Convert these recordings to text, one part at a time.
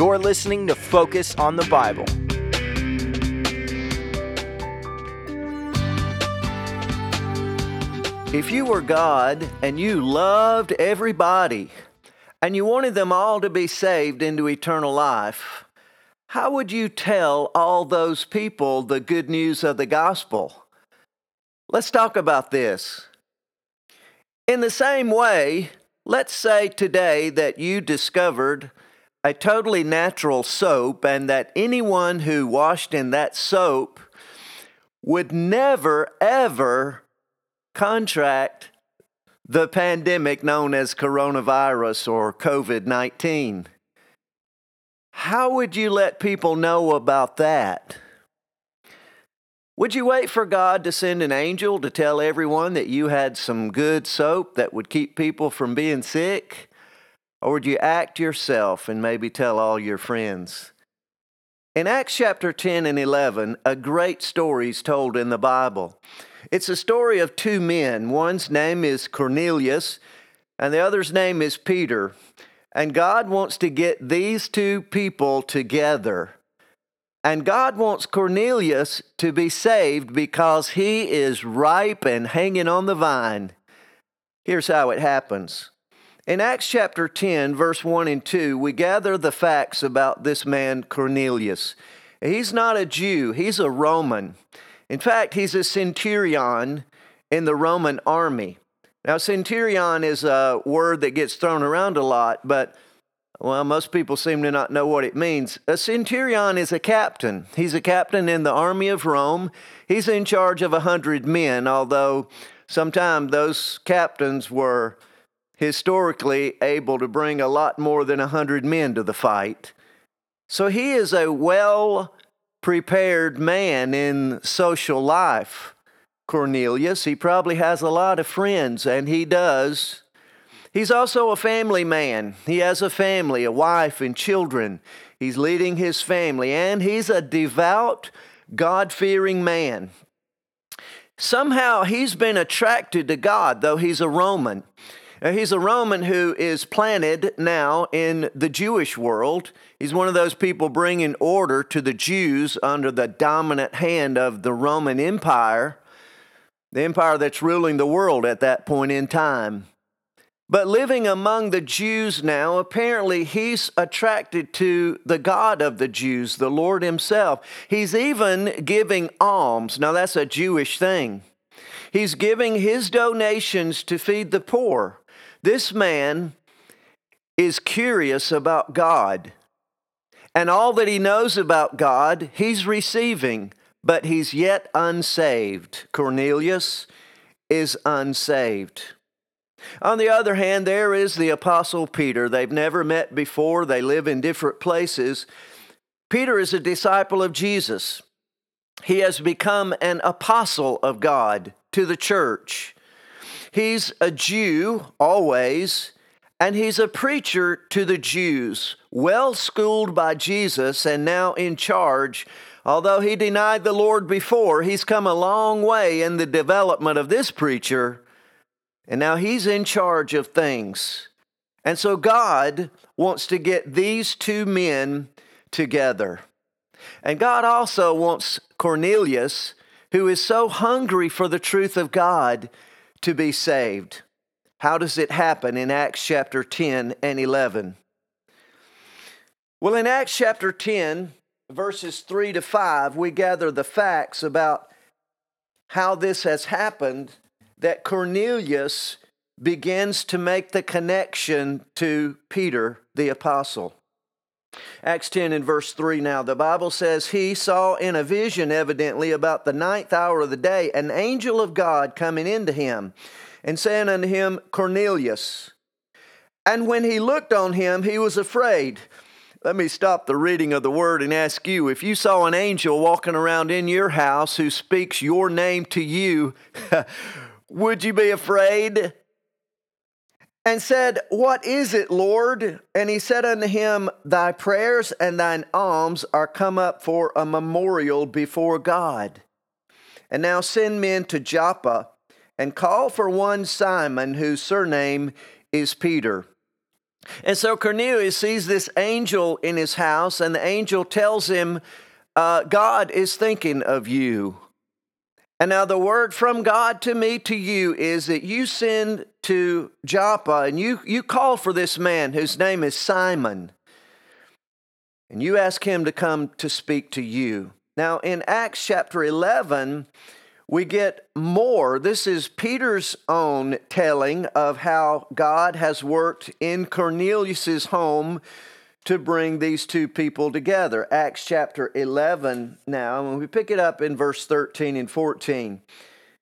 You're listening to Focus on the Bible. If you were God and you loved everybody and you wanted them all to be saved into eternal life, how would you tell all those people the good news of the gospel? Let's talk about this. In the same way, let's say today that you discovered a totally natural soap and that anyone who washed in that soap would never, ever contract the pandemic known as coronavirus or COVID 19. How would you let people know about that? Would you wait for God to send an angel to tell everyone that you had some good soap that would keep people from being sick? Or would you act yourself and maybe tell all your friends? In Acts chapter 10 and 11, a great story is told in the Bible. It's a story of two men. One's name is Cornelius, and the other's name is Peter. And God wants to get these two people together. And God wants Cornelius to be saved because he is ripe and hanging on the vine. Here's how it happens. In Acts chapter 10, verse 1 and 2, we gather the facts about this man, Cornelius. He's not a Jew, he's a Roman. In fact, he's a centurion in the Roman army. Now, centurion is a word that gets thrown around a lot, but well, most people seem to not know what it means. A centurion is a captain. He's a captain in the army of Rome. He's in charge of a hundred men, although sometimes those captains were historically able to bring a lot more than a hundred men to the fight. So he is a well prepared man in social life. Cornelius. He probably has a lot of friends, and he does. He's also a family man. He has a family, a wife, and children. He's leading his family, and he's a devout, God fearing man. Somehow he's been attracted to God, though he's a Roman. Uh, he's a Roman who is planted now in the Jewish world. He's one of those people bringing order to the Jews under the dominant hand of the Roman Empire the empire that's ruling the world at that point in time. But living among the Jews now, apparently he's attracted to the God of the Jews, the Lord Himself. He's even giving alms. Now, that's a Jewish thing. He's giving his donations to feed the poor. This man is curious about God. And all that he knows about God, he's receiving but he's yet unsaved. Cornelius is unsaved. On the other hand, there is the Apostle Peter. They've never met before, they live in different places. Peter is a disciple of Jesus. He has become an apostle of God to the church. He's a Jew always, and he's a preacher to the Jews, well schooled by Jesus and now in charge Although he denied the Lord before, he's come a long way in the development of this preacher, and now he's in charge of things. And so God wants to get these two men together. And God also wants Cornelius, who is so hungry for the truth of God, to be saved. How does it happen in Acts chapter 10 and 11? Well, in Acts chapter 10, verses 3 to 5, we gather the facts about how this has happened that Cornelius begins to make the connection to Peter the apostle. Acts 10 and verse 3 now, the Bible says, He saw in a vision, evidently, about the ninth hour of the day, an angel of God coming into him and saying unto him, Cornelius. And when he looked on him, he was afraid. Let me stop the reading of the word and ask you if you saw an angel walking around in your house who speaks your name to you, would you be afraid? And said, What is it, Lord? And he said unto him, Thy prayers and thine alms are come up for a memorial before God. And now send men to Joppa and call for one Simon, whose surname is Peter. And so Cornelius sees this angel in his house, and the angel tells him, uh, God is thinking of you. And now the word from God to me to you is that you send to Joppa and you, you call for this man whose name is Simon. And you ask him to come to speak to you. Now in Acts chapter 11, we get more. This is Peter's own telling of how God has worked in Cornelius's home to bring these two people together. Acts chapter 11 now, and we pick it up in verse 13 and 14.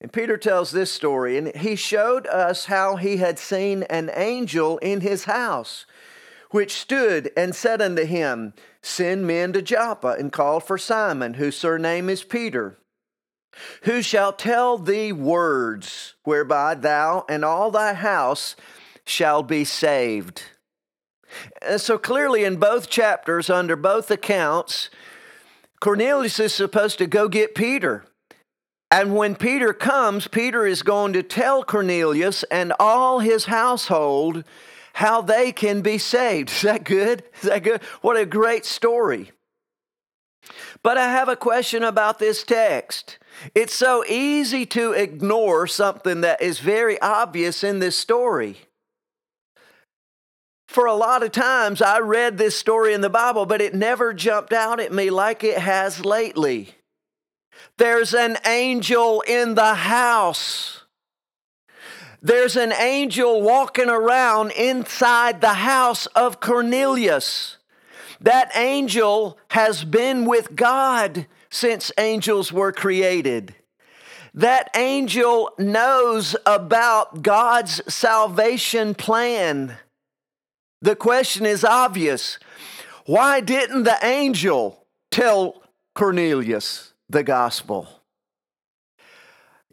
And Peter tells this story, and he showed us how he had seen an angel in his house, which stood and said unto him, Send men to Joppa and call for Simon, whose surname is Peter, who shall tell thee words whereby thou and all thy house shall be saved. So clearly, in both chapters, under both accounts, Cornelius is supposed to go get Peter. And when Peter comes, Peter is going to tell Cornelius and all his household how they can be saved. Is that good? Is that good? What a great story. But I have a question about this text. It's so easy to ignore something that is very obvious in this story for a lot of times I read this story in the Bible, but it never jumped out at me like it has lately. There's an angel in the house. There's an angel walking around inside the house of Cornelius. That angel has been with God since angels were created. That angel knows about God's salvation plan. The question is obvious. Why didn't the angel tell Cornelius the gospel?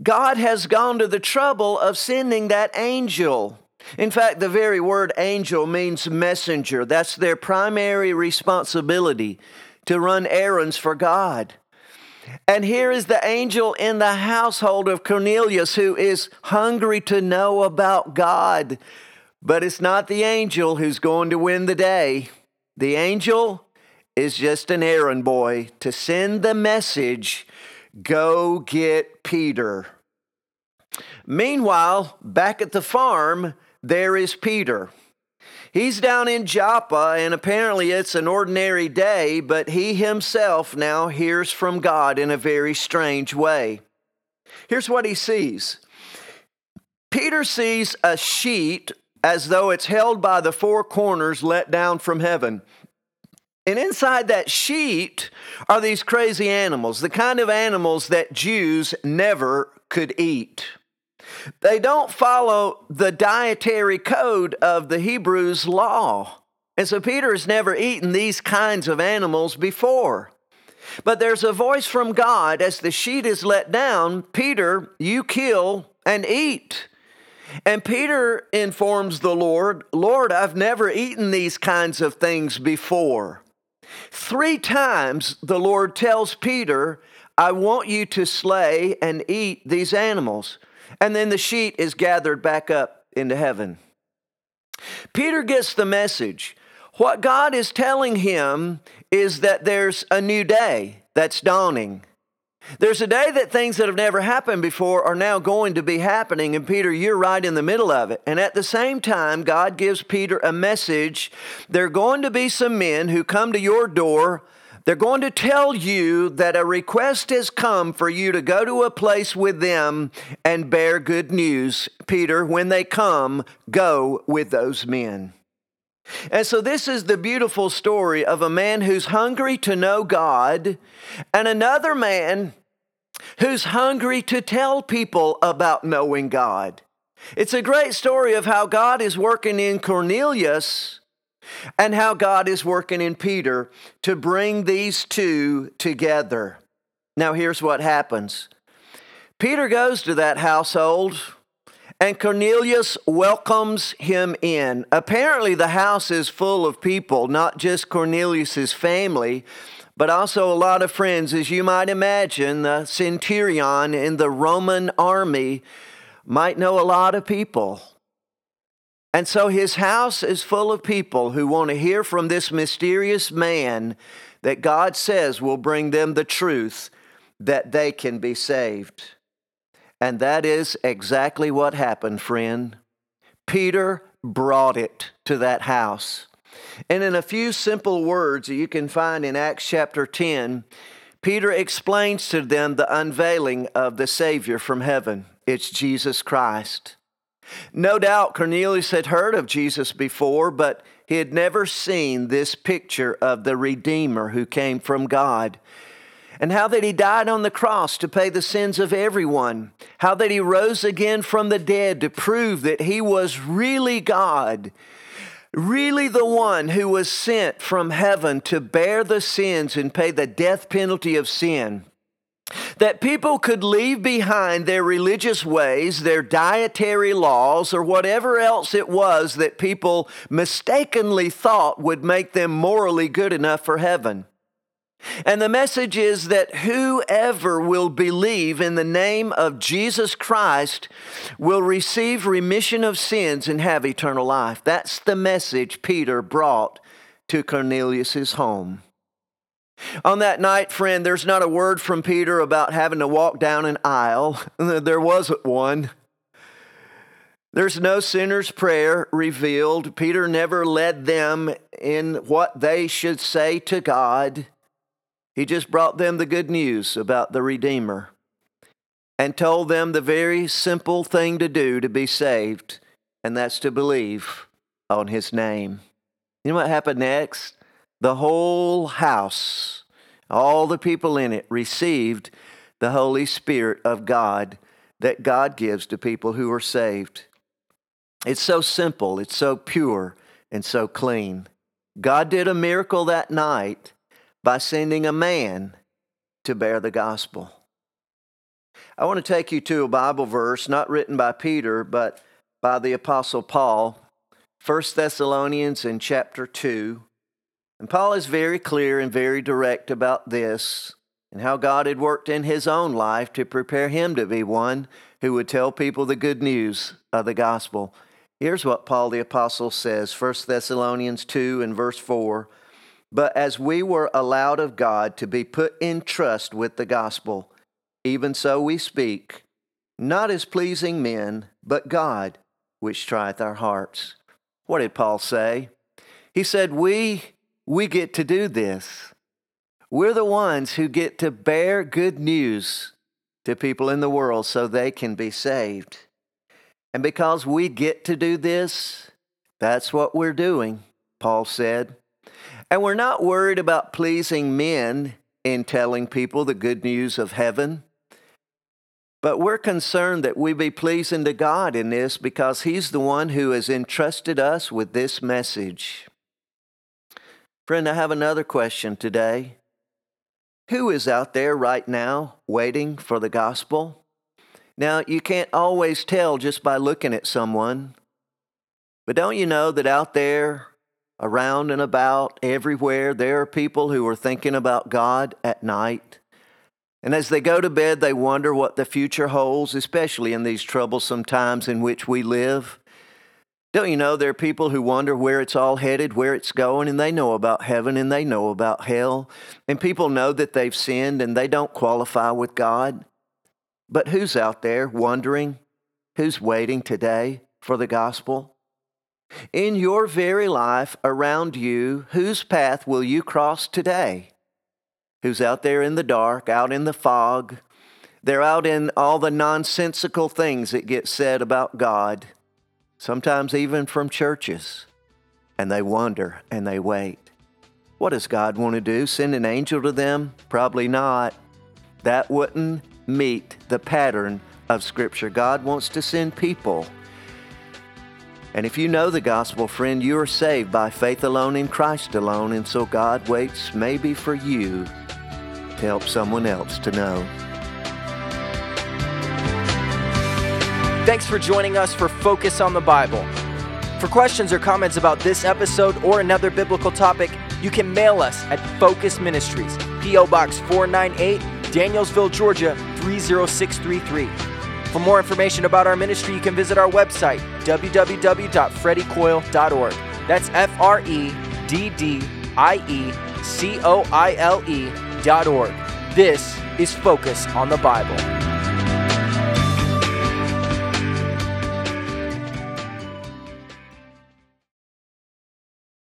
God has gone to the trouble of sending that angel. In fact, the very word angel means messenger. That's their primary responsibility to run errands for God. And here is the angel in the household of Cornelius who is hungry to know about God but it's not the angel who's going to win the day. The angel is just an errand boy to send the message go get Peter. Meanwhile, back at the farm, there is Peter. He's down in Joppa, and apparently it's an ordinary day, but he himself now hears from God in a very strange way. Here's what he sees Peter sees a sheet as though it's held by the four corners let down from heaven. And inside that sheet are these crazy animals, the kind of animals that Jews never could eat. They don't follow the dietary code of the Hebrews' law. And so Peter has never eaten these kinds of animals before. But there's a voice from God as the sheet is let down Peter, you kill and eat. And Peter informs the Lord, Lord, I've never eaten these kinds of things before. Three times the Lord tells Peter, I want you to slay and eat these animals. And then the sheet is gathered back up into heaven. Peter gets the message. What God is telling him is that there's a new day that's dawning. There's a day that things that have never happened before are now going to be happening. And Peter, you're right in the middle of it. And at the same time, God gives Peter a message. There are going to be some men who come to your door. They're going to tell you that a request has come for you to go to a place with them and bear good news. Peter, when they come, go with those men. And so, this is the beautiful story of a man who's hungry to know God and another man who's hungry to tell people about knowing God. It's a great story of how God is working in Cornelius and how God is working in Peter to bring these two together. Now, here's what happens Peter goes to that household and Cornelius welcomes him in. Apparently, the house is full of people, not just Cornelius's family, but also a lot of friends. As you might imagine, the centurion in the Roman army might know a lot of people. And so his house is full of people who want to hear from this mysterious man that God says will bring them the truth that they can be saved. And that is exactly what happened, friend. Peter brought it to that house. And in a few simple words that you can find in Acts chapter 10, Peter explains to them the unveiling of the Savior from heaven. It's Jesus Christ. No doubt Cornelius had heard of Jesus before, but he had never seen this picture of the Redeemer who came from God. And how that he died on the cross to pay the sins of everyone. How that he rose again from the dead to prove that he was really God really the one who was sent from heaven to bear the sins and pay the death penalty of sin that people could leave behind their religious ways, their dietary laws, or whatever else it was that people mistakenly thought would make them morally good enough for heaven. And the message is that whoever will believe in the name of Jesus Christ will receive remission of sins and have eternal life. That's the message Peter brought to Cornelius' home. On that night, friend, there's not a word from Peter about having to walk down an aisle. There wasn't one. There's no sinner's prayer revealed. Peter never led them in what they should say to God. He just brought them the good news about the Redeemer and told them the very simple thing to do to be saved, and that's to believe on his name. You know what happened next? the whole house, all the people in it, received the Holy Spirit of God that God gives to people who are saved. It's so simple, it's so pure, and so clean. God did a miracle that night by sending a man to bear the gospel. I want to take you to a Bible verse not written by Peter, but by the Apostle Paul, 1 Thessalonians in chapter 2. And Paul is very clear and very direct about this and how God had worked in his own life to prepare him to be one who would tell people the good news of the gospel. Here's what Paul the Apostle says 1 Thessalonians 2 and verse 4 But as we were allowed of God to be put in trust with the gospel, even so we speak, not as pleasing men, but God, which trieth our hearts. What did Paul say? He said, We we get to do this. We're the ones who get to bear good news to people in the world so they can be saved. And because we get to do this, that's what we're doing, Paul said. And we're not worried about pleasing men in telling people the good news of heaven. But we're concerned that we be pleasing to God in this because He's the one who has entrusted us with this message. Friend, I have another question today. Who is out there right now waiting for the gospel? Now, you can't always tell just by looking at someone, but don't you know that out there, around and about, everywhere, there are people who are thinking about God at night? And as they go to bed, they wonder what the future holds, especially in these troublesome times in which we live. Don't you know there are people who wonder where it's all headed, where it's going, and they know about heaven and they know about hell. And people know that they've sinned and they don't qualify with God. But who's out there wondering? Who's waiting today for the gospel? In your very life around you, whose path will you cross today? Who's out there in the dark, out in the fog? They're out in all the nonsensical things that get said about God sometimes even from churches, and they wonder and they wait. What does God want to do? Send an angel to them? Probably not. That wouldn't meet the pattern of Scripture. God wants to send people. And if you know the gospel, friend, you are saved by faith alone in Christ alone. And so God waits maybe for you to help someone else to know. Thanks for joining us for Focus on the Bible. For questions or comments about this episode or another biblical topic, you can mail us at Focus Ministries, P.O. Box 498, Danielsville, Georgia 30633. For more information about our ministry, you can visit our website, www.freddiecoile.org. That's F R E D D I E C O I L E dot org. This is Focus on the Bible.